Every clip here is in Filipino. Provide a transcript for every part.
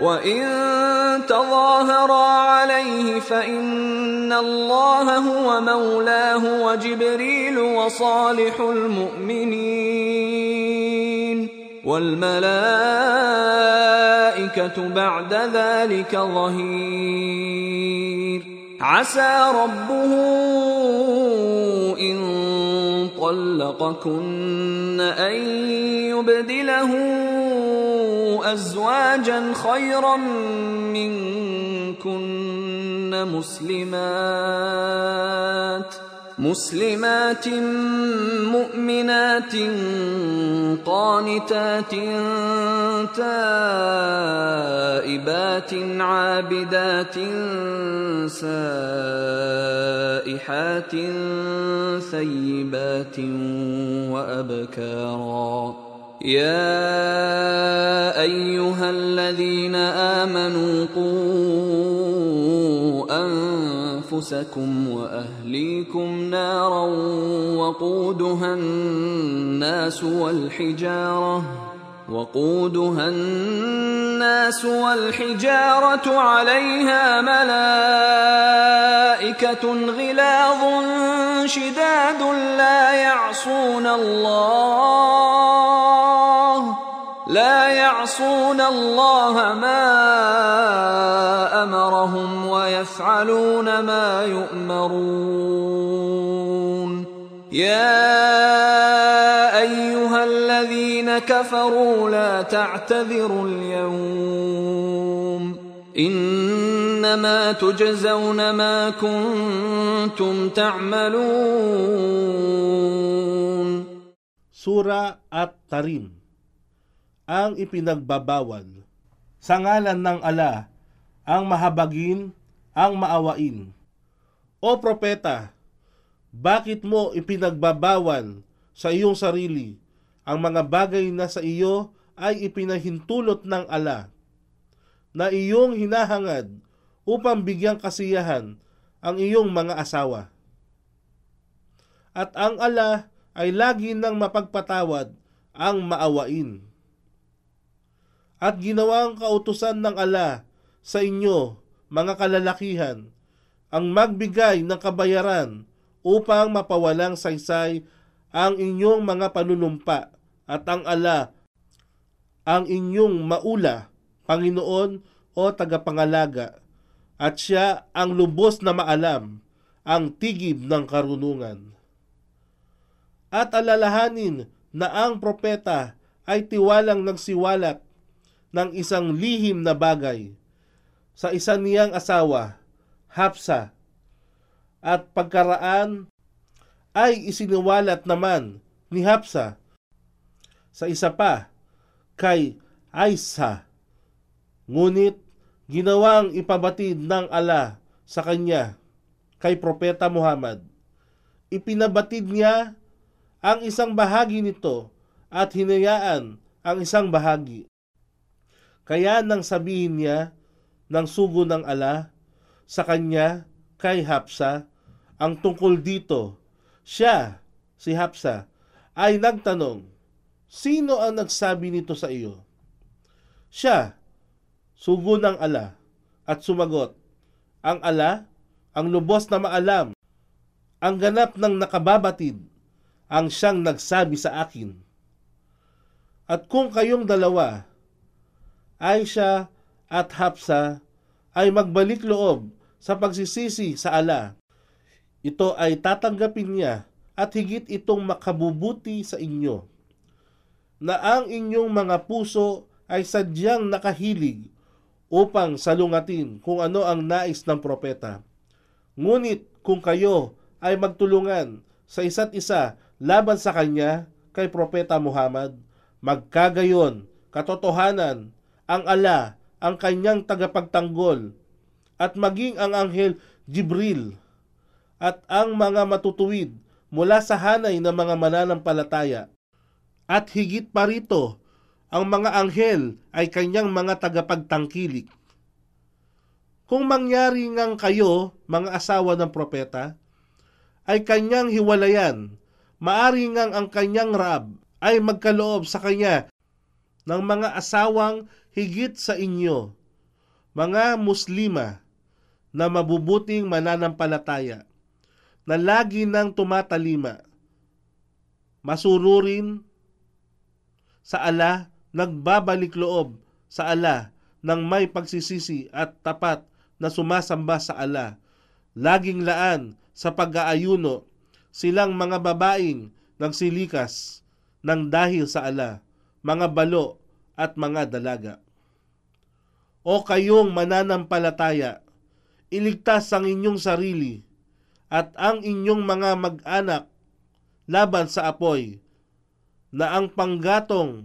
وإن تظاهرا عليه فإن الله هو مولاه وجبريل وصالح المؤمنين والملائكة بعد ذلك ظهير عسى ربه إن طلقكن أن يبدله أزواجا خيرا منكن مسلمات مسلمات مؤمنات قانتات تائبات عابدات سائحات ثيبات وأبكارا يا ايها الذين امنوا قوا انفسكم واهليكم نارا وقودها الناس والحجاره وقودها الناس والحجارة عليها ملائكة غلاظ شداد لا يعصون الله لا يعصون الله ما أمرهم ويفعلون ما يؤمرون. يا كفروا لا تعتذروا اليوم انما تجزون ما كنتم تعملون Sura at Tarim ang ipinagbabawal sa ngalan ng ala ang mahabagin ang maawain O propeta bakit mo ipinagbabawal sa iyong sarili Ang mga bagay na sa iyo ay ipinahintulot ng ala na iyong hinahangad upang bigyang kasiyahan ang iyong mga asawa at ang ala ay lagi nang mapagpatawad ang maawain. At ginawang kautusan ng ala sa inyo, mga kalalakihan, ang magbigay ng kabayaran upang mapawalang saysay ang inyong mga panunumpa at ang ala ang inyong maula, Panginoon o tagapangalaga, at siya ang lubos na maalam, ang tigib ng karunungan. At alalahanin na ang propeta ay tiwalang nagsiwalat ng isang lihim na bagay sa isa niyang asawa, Hapsa, at pagkaraan ay isiniwalat naman ni Hapsa sa isa pa kay Aisa. Ngunit ginawang ipabatid ng ala sa kanya kay Propeta Muhammad. Ipinabatid niya ang isang bahagi nito at hinayaan ang isang bahagi. Kaya nang sabihin niya ng sugo ng ala sa kanya kay Hapsa ang tungkol dito, siya, si Hapsa, ay nagtanong, Sino ang nagsabi nito sa iyo? Siya, Sugo ng ala at sumagot, Ang ala, ang lubos na maalam, ang ganap ng nakababatid, ang siyang nagsabi sa akin. At kung kayong dalawa, Aisha at Hapsa, ay magbalik loob sa pagsisisi sa ala, ito ay tatanggapin niya at higit itong makabubuti sa inyo na ang inyong mga puso ay sadyang nakahilig upang salungatin kung ano ang nais ng propeta. Ngunit kung kayo ay magtulungan sa isa't isa laban sa kanya kay propeta Muhammad, magkagayon, katotohanan, ang ala, ang kanyang tagapagtanggol, at maging ang anghel Jibril, at ang mga matutuwid mula sa hanay ng mga mananampalataya. At higit pa rito, ang mga anghel ay kanyang mga tagapagtangkilik. Kung mangyari ngang kayo, mga asawa ng propeta, ay kanyang hiwalayan, maari ngang ang kanyang rab ay magkaloob sa kanya ng mga asawang higit sa inyo, mga muslima na mabubuting mananampalataya na lagi nang tumatalima. Masururin sa ala, nagbabalik loob sa ala ng may pagsisisi at tapat na sumasamba sa ala. Laging laan sa pag-aayuno silang mga babaeng nagsilikas ng dahil sa ala, mga balo at mga dalaga. O kayong mananampalataya, iligtas ang inyong sarili at ang inyong mga mag-anak laban sa apoy, na ang panggatong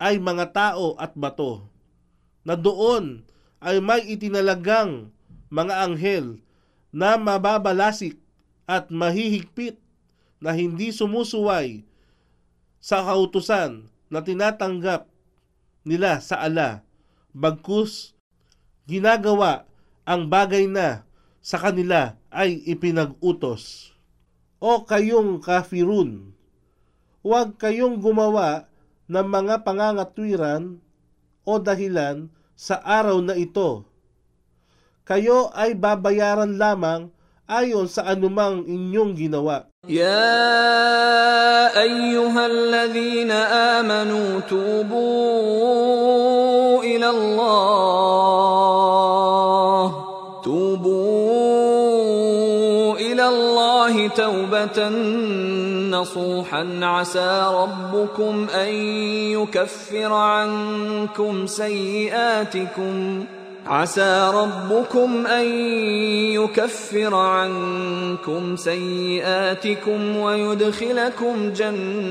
ay mga tao at bato, na doon ay may itinalagang mga anghel na mababalasik at mahihigpit na hindi sumusuway sa kautusan na tinatanggap nila sa ala, bagkus ginagawa ang bagay na sa kanila ay ipinag-utos. O kayong kafirun, huwag kayong gumawa ng mga pangangatwiran o dahilan sa araw na ito. Kayo ay babayaran lamang ayon sa anumang inyong ginawa. Ya ayyuhalladhina amanu tubu ila Allah tubu ila Allah tawbatan نصوحا عسى ربكم أن يكفر عنكم سيئاتكم. عسى ربكم أن يكفر عنكم سيئاتكم ويدخلكم جنات.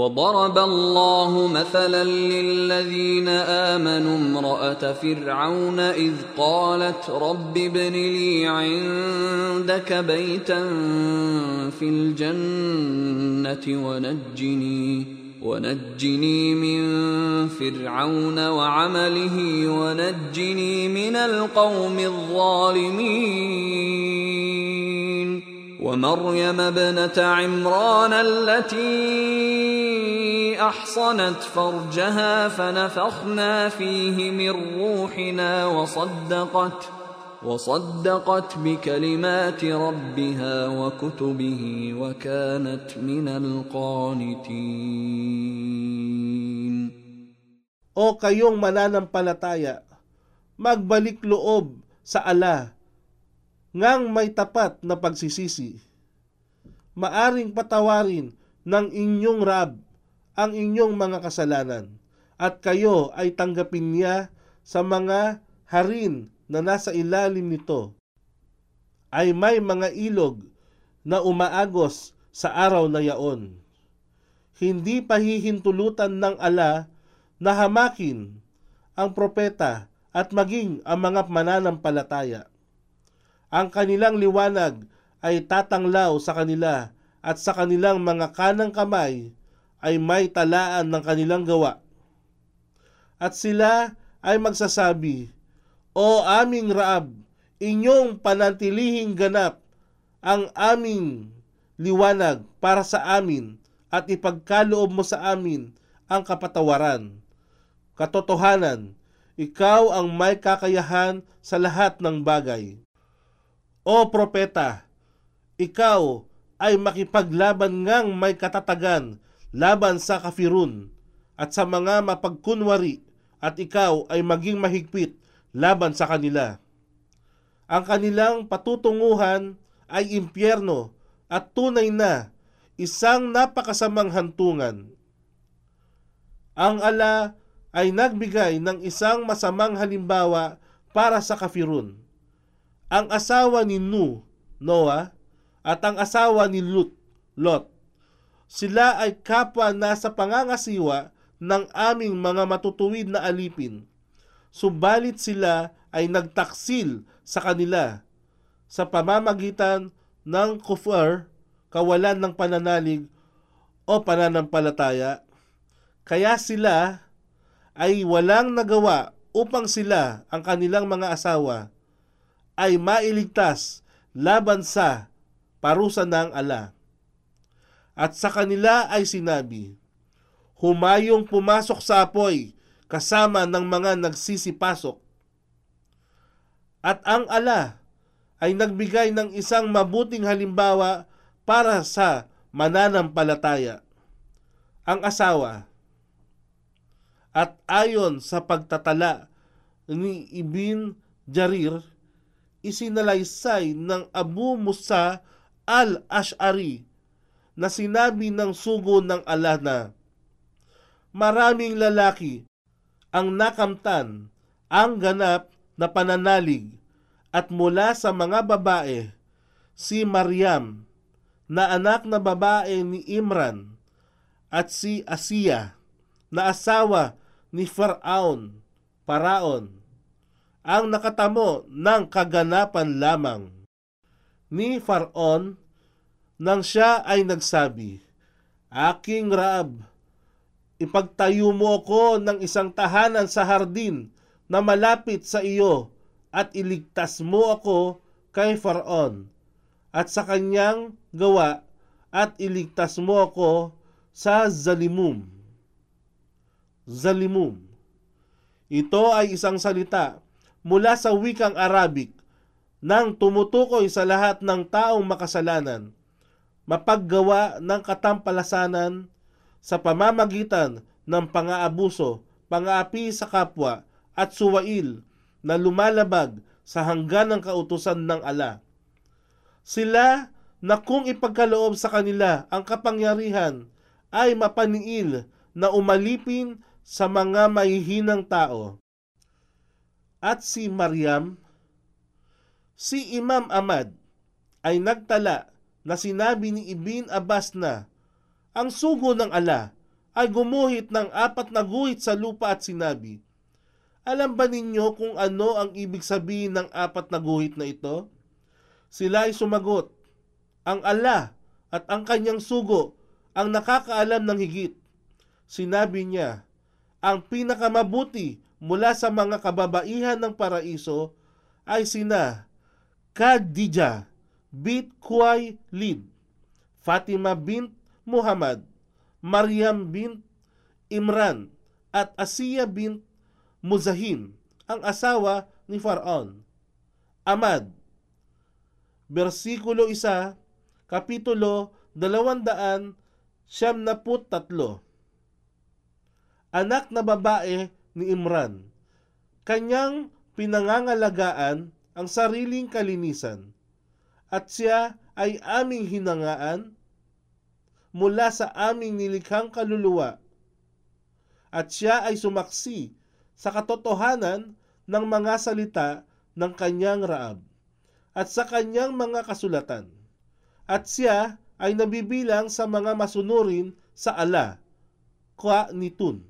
وضرب الله مثلا للذين آمنوا امرأة فرعون إذ قالت رب ابن لي عندك بيتا في الجنة ونجني ونجني من فرعون وعمله ونجني من القوم الظالمين ومريم ابنة عمران التي احصنت فرجها فنفخنا فيه من روحنا وصدقت وصدقت بكلمات ربها وكتبه وكانت من القانتين O kayong mananampalataya, magbalik loob sa ala ngang may tapat na pagsisisi. Maaring patawarin ng inyong rab ang inyong mga kasalanan at kayo ay tanggapin niya sa mga harin na nasa ilalim nito ay may mga ilog na umaagos sa araw na yaon. Hindi pahihintulutan ng ala na hamakin ang propeta at maging ang mga mananampalataya. Ang kanilang liwanag ay tatanglaw sa kanila at sa kanilang mga kanang kamay ay may talaan ng kanilang gawa. At sila ay magsasabi, O aming Raab, inyong panantilihing ganap ang aming liwanag para sa amin at ipagkaloob mo sa amin ang kapatawaran. Katotohanan, ikaw ang may kakayahan sa lahat ng bagay. O propeta, ikaw ay makipaglaban ngang may katatagan laban sa kafirun at sa mga mapagkunwari at ikaw ay maging mahigpit laban sa kanila. Ang kanilang patutunguhan ay impyerno at tunay na isang napakasamang hantungan. Ang ala ay nagbigay ng isang masamang halimbawa para sa kafirun. Ang asawa ni Nu, Noah, at ang asawa ni Lut, Lot. Sila ay kapwa na sa pangangasiwa ng aming mga matutuwid na alipin. Subalit sila ay nagtaksil sa kanila sa pamamagitan ng kufar, kawalan ng pananalig o pananampalataya. Kaya sila ay walang nagawa upang sila ang kanilang mga asawa ay mailigtas laban sa parusa ng ala. At sa kanila ay sinabi, Humayong pumasok sa apoy kasama ng mga nagsisipasok. At ang ala ay nagbigay ng isang mabuting halimbawa para sa mananampalataya. Ang asawa at ayon sa pagtatala ni Ibn Jarir, isinalaysay ng Abu Musa al-Ash'ari na sinabi ng sugo ng Allah na maraming lalaki ang nakamtan ang ganap na pananalig at mula sa mga babae si Maryam na anak na babae ni Imran at si Asiya na asawa ni Faraon, Paraon, ang nakatamo ng kaganapan lamang ni Faraon nang siya ay nagsabi, Aking Raab, ipagtayo mo ako ng isang tahanan sa hardin na malapit sa iyo at iligtas mo ako kay Faraon at sa kanyang gawa at iligtas mo ako sa Zalimum. Zalimum. Ito ay isang salita mula sa wikang Arabic nang tumutukoy sa lahat ng taong makasalanan, mapaggawa ng katampalasanan sa pamamagitan ng pangaabuso, pangaapi sa kapwa at suwail na lumalabag sa hangganang kautusan ng ala. Sila na kung ipagkaloob sa kanila ang kapangyarihan ay mapaniil na umalipin sa mga mahihinang tao. At si Maryam, si Imam Ahmad ay nagtala na sinabi ni Ibn Abbas na ang sugo ng ala ay gumuhit ng apat na guhit sa lupa at sinabi, Alam ba ninyo kung ano ang ibig sabihin ng apat na guhit na ito? Sila ay sumagot, Ang ala at ang kanyang sugo ang nakakaalam ng higit. sinabi niya, ang pinakamabuti mula sa mga kababaihan ng paraiso ay sina Khadija bint Khuwailid, Fatima bint Muhammad, Maryam bint Imran at Asiya bint Muzahim, ang asawa ni Faraon. Amad, versikulo 1, kapitulo 200 siyam na tatlo. Anak na babae ni Imran. Kanyang pinangangalagaan ang sariling kalinisan at siya ay aming hinangaan mula sa aming nilikhang kaluluwa at siya ay sumaksi sa katotohanan ng mga salita ng kanyang raab at sa kanyang mga kasulatan at siya ay nabibilang sa mga masunurin sa ala, kwa nitun.